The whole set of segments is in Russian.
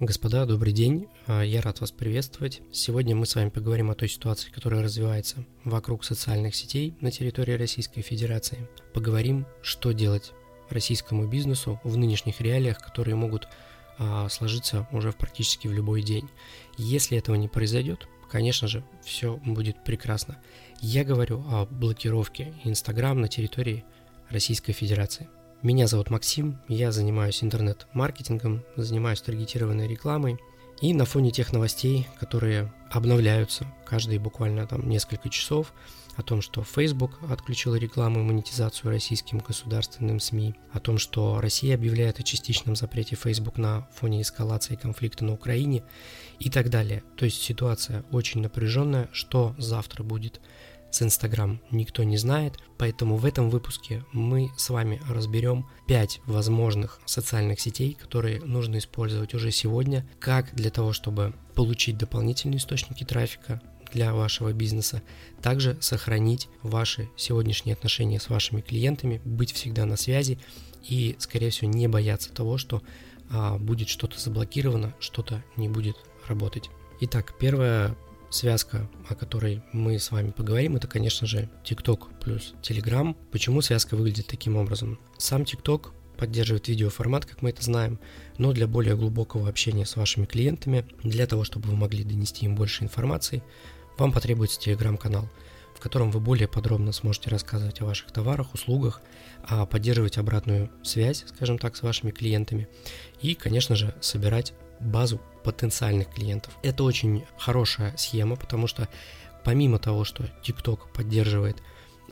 Господа, добрый день. А, я рад вас приветствовать. Сегодня мы с вами поговорим о той ситуации, которая развивается вокруг социальных сетей на территории Российской Федерации. Поговорим, что делать российскому бизнесу в нынешних реалиях, которые могут а, сложиться уже практически в любой день. Если этого не произойдет, конечно же, все будет прекрасно. Я говорю о блокировке Инстаграм на территории Российской Федерации. Меня зовут Максим, я занимаюсь интернет-маркетингом, занимаюсь таргетированной рекламой. И на фоне тех новостей, которые обновляются каждые буквально там несколько часов, о том, что Facebook отключил рекламу и монетизацию российским государственным СМИ, о том, что Россия объявляет о частичном запрете Facebook на фоне эскалации конфликта на Украине и так далее. То есть ситуация очень напряженная, что завтра будет с Instagram никто не знает, поэтому в этом выпуске мы с вами разберем 5 возможных социальных сетей, которые нужно использовать уже сегодня, как для того, чтобы получить дополнительные источники трафика для вашего бизнеса, также сохранить ваши сегодняшние отношения с вашими клиентами, быть всегда на связи и, скорее всего, не бояться того, что а, будет что-то заблокировано, что-то не будет работать. Итак, первая связка, о которой мы с вами поговорим, это, конечно же, TikTok плюс Telegram. Почему связка выглядит таким образом? Сам TikTok поддерживает видеоформат, как мы это знаем, но для более глубокого общения с вашими клиентами, для того, чтобы вы могли донести им больше информации, вам потребуется телеграм-канал, в котором вы более подробно сможете рассказывать о ваших товарах, услугах, а поддерживать обратную связь, скажем так, с вашими клиентами и, конечно же, собирать базу потенциальных клиентов. Это очень хорошая схема, потому что помимо того, что TikTok поддерживает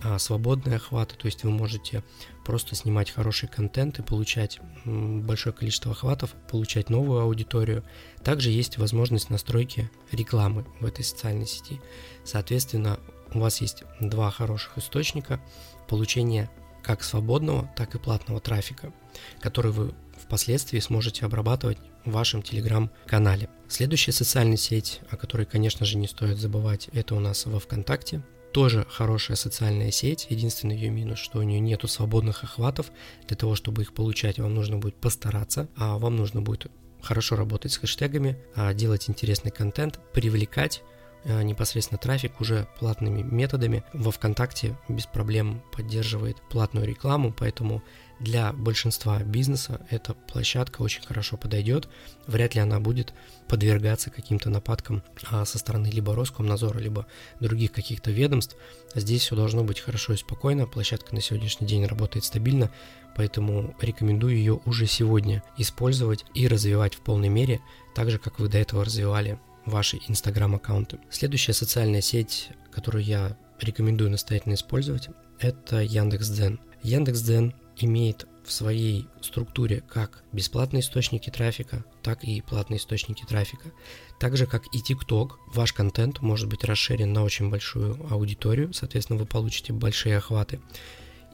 а, свободные охваты, то есть вы можете просто снимать хороший контент и получать большое количество охватов, получать новую аудиторию. Также есть возможность настройки рекламы в этой социальной сети. Соответственно, у вас есть два хороших источника получения как свободного, так и платного трафика, который вы впоследствии сможете обрабатывать в вашем телеграм-канале. Следующая социальная сеть, о которой, конечно же, не стоит забывать, это у нас во ВКонтакте. Тоже хорошая социальная сеть. Единственный ее минус, что у нее нету свободных охватов. Для того, чтобы их получать, вам нужно будет постараться, а вам нужно будет хорошо работать с хэштегами, а, делать интересный контент, привлекать а, непосредственно трафик уже платными методами. Во ВКонтакте без проблем поддерживает платную рекламу, поэтому для большинства бизнеса эта площадка очень хорошо подойдет. Вряд ли она будет подвергаться каким-то нападкам а, со стороны либо Роскомнадзора, либо других каких-то ведомств. Здесь все должно быть хорошо и спокойно. Площадка на сегодняшний день работает стабильно, поэтому рекомендую ее уже сегодня использовать и развивать в полной мере, так же, как вы до этого развивали ваши инстаграм-аккаунты. Следующая социальная сеть, которую я рекомендую настоятельно использовать, это Яндекс.Дзен. Яндекс.Дзен имеет в своей структуре как бесплатные источники трафика, так и платные источники трафика. Так же, как и TikTok, ваш контент может быть расширен на очень большую аудиторию, соответственно, вы получите большие охваты.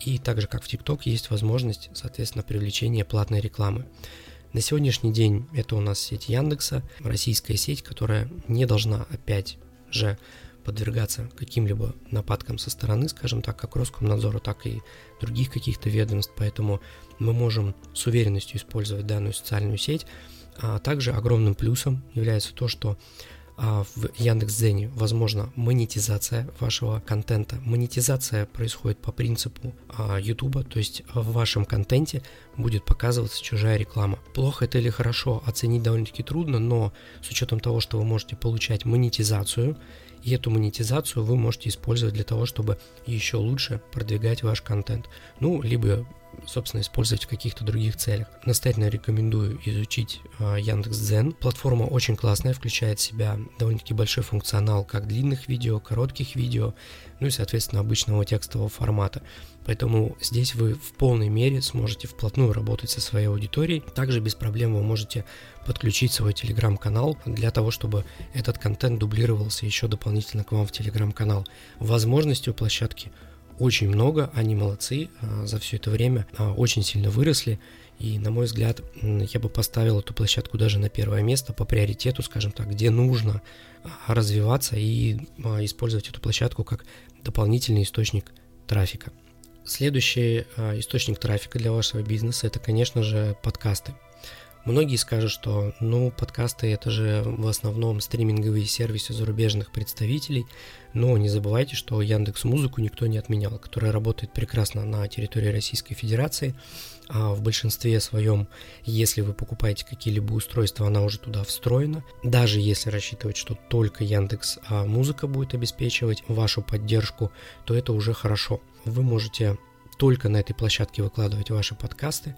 И так же, как в TikTok, есть возможность, соответственно, привлечения платной рекламы. На сегодняшний день это у нас сеть Яндекса, российская сеть, которая не должна опять же подвергаться каким-либо нападкам со стороны, скажем так, как Роскомнадзора, так и других каких-то ведомств, поэтому мы можем с уверенностью использовать данную социальную сеть. А также огромным плюсом является то, что а, в Яндекс.Дзене возможно монетизация вашего контента. Монетизация происходит по принципу а, YouTube, то есть в вашем контенте будет показываться чужая реклама. Плохо это или хорошо оценить довольно-таки трудно, но с учетом того, что вы можете получать монетизацию, и эту монетизацию вы можете использовать для того, чтобы еще лучше продвигать ваш контент. Ну, либо собственно, использовать в каких-то других целях. Настоятельно рекомендую изучить э, Яндекс.Дзен. Платформа очень классная, включает в себя довольно-таки большой функционал как длинных видео, коротких видео, ну и, соответственно, обычного текстового формата. Поэтому здесь вы в полной мере сможете вплотную работать со своей аудиторией. Также без проблем вы можете подключить свой телеграм-канал для того, чтобы этот контент дублировался еще дополнительно к вам в телеграм-канал. Возможностей у площадки очень много, они молодцы, а, за все это время а, очень сильно выросли, и, на мой взгляд, я бы поставил эту площадку даже на первое место по приоритету, скажем так, где нужно а, развиваться и использовать эту площадку как дополнительный источник трафика. Следующий источник трафика для вашего бизнеса – это, конечно же, подкасты. Многие скажут, что ну подкасты это же в основном стриминговые сервисы зарубежных представителей, но не забывайте, что Яндекс Музыку никто не отменял, которая работает прекрасно на территории Российской Федерации. А в большинстве своем, если вы покупаете какие-либо устройства, она уже туда встроена. Даже если рассчитывать, что только Яндекс а Музыка будет обеспечивать вашу поддержку, то это уже хорошо. Вы можете только на этой площадке выкладывать ваши подкасты,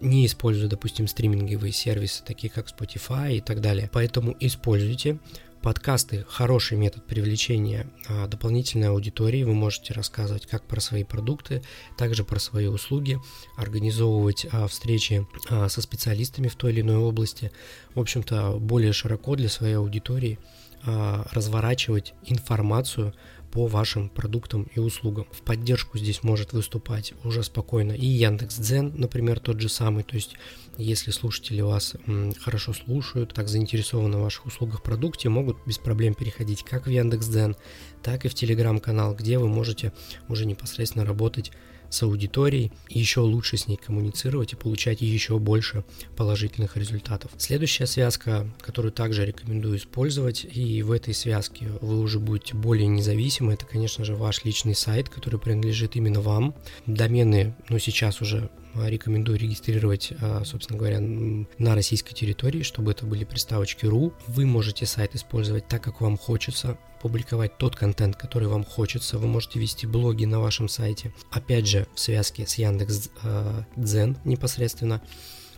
не используя, допустим, стриминговые сервисы, такие как Spotify и так далее. Поэтому используйте. Подкасты – хороший метод привлечения а, дополнительной аудитории. Вы можете рассказывать как про свои продукты, также про свои услуги, организовывать а, встречи а, со специалистами в той или иной области. В общем-то, более широко для своей аудитории разворачивать информацию по вашим продуктам и услугам. В поддержку здесь может выступать уже спокойно и Яндекс.Дзен, например, тот же самый. То есть, если слушатели вас хорошо слушают, так заинтересованы в ваших услугах, продукте, могут без проблем переходить как в Яндекс.Дзен, так и в Телеграм-канал, где вы можете уже непосредственно работать с аудиторией, еще лучше с ней коммуницировать и получать еще больше положительных результатов. Следующая связка, которую также рекомендую использовать, и в этой связке вы уже будете более независимы, это, конечно же, ваш личный сайт, который принадлежит именно вам. Домены, ну, сейчас уже рекомендую регистрировать, а, собственно говоря, на российской территории, чтобы это были приставочки .ru. Вы можете сайт использовать так, как вам хочется, публиковать тот контент, который вам хочется. Вы можете вести блоги на вашем сайте. Опять же, в связке с Яндекс а, Дзен непосредственно.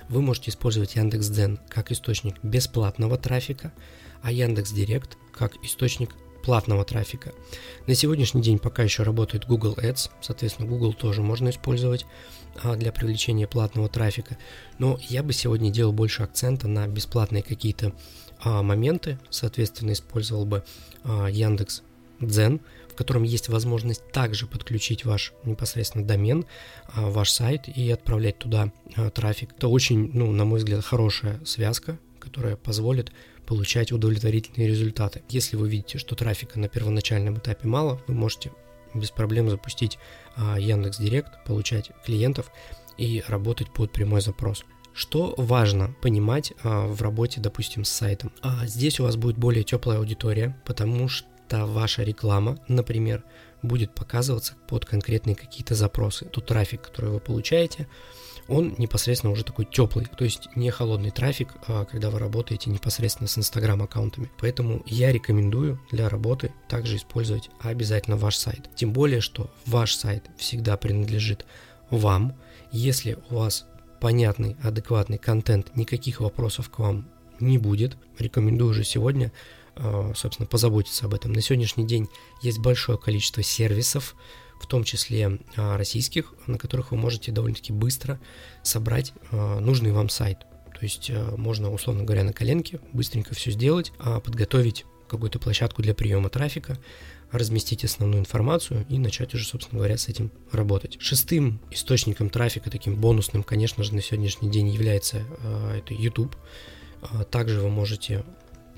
Вы можете использовать Яндекс Дзен как источник бесплатного трафика, а Яндекс Директ как источник платного трафика. На сегодняшний день пока еще работает Google Ads, соответственно, Google тоже можно использовать а, для привлечения платного трафика. Но я бы сегодня делал больше акцента на бесплатные какие-то а, моменты, соответственно, использовал бы а, Яндекс Дзен, в котором есть возможность также подключить ваш непосредственно домен, ваш сайт и отправлять туда трафик. Это очень, ну, на мой взгляд, хорошая связка, которая позволит получать удовлетворительные результаты. Если вы видите, что трафика на первоначальном этапе мало, вы можете без проблем запустить а, Яндекс Директ, получать клиентов и работать под прямой запрос. Что важно понимать а, в работе, допустим, с сайтом? А, здесь у вас будет более теплая аудитория, потому что ваша реклама, например, будет показываться под конкретные какие-то запросы. Тут трафик, который вы получаете, он непосредственно уже такой теплый, то есть не холодный трафик, а когда вы работаете непосредственно с Инстаграм аккаунтами. Поэтому я рекомендую для работы также использовать обязательно ваш сайт. Тем более, что ваш сайт всегда принадлежит вам. Если у вас понятный, адекватный контент, никаких вопросов к вам не будет. Рекомендую уже сегодня, а, собственно, позаботиться об этом. На сегодняшний день есть большое количество сервисов, в том числе а, российских, на которых вы можете довольно-таки быстро собрать а, нужный вам сайт. То есть а, можно, условно говоря, на коленке быстренько все сделать, подготовить какую-то площадку для приема трафика, разместить основную информацию и начать уже, собственно говоря, с этим работать. Шестым источником трафика, таким бонусным, конечно же, на сегодняшний день является это YouTube. Также вы можете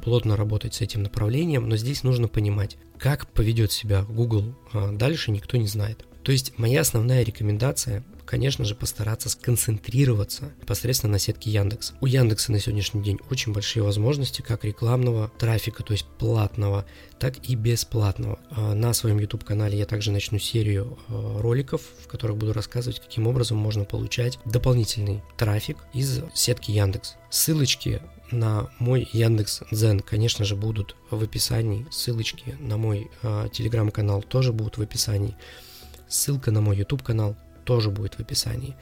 плотно работать с этим направлением, но здесь нужно понимать, как поведет себя Google а, дальше, никто не знает. То есть моя основная рекомендация, конечно же, постараться сконцентрироваться непосредственно на сетке Яндекс. У Яндекса на сегодняшний день очень большие возможности как рекламного трафика, то есть платного, так и бесплатного. А, на своем YouTube-канале я также начну серию а, роликов, в которых буду рассказывать, каким образом можно получать дополнительный трафик из сетки Яндекс. Ссылочки на мой Яндекс Дзен, конечно же, будут в описании. Ссылочки на мой э, телеграм-канал тоже будут в описании. Ссылка на мой YouTube канал тоже будет в описании.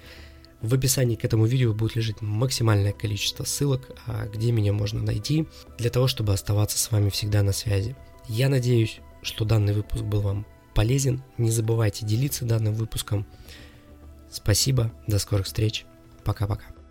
В описании к этому видео будет лежать максимальное количество ссылок, а, где меня можно найти, для того, чтобы оставаться с вами всегда на связи. Я надеюсь, что данный выпуск был вам полезен. Не забывайте делиться данным выпуском. Спасибо, до скорых встреч. Пока-пока.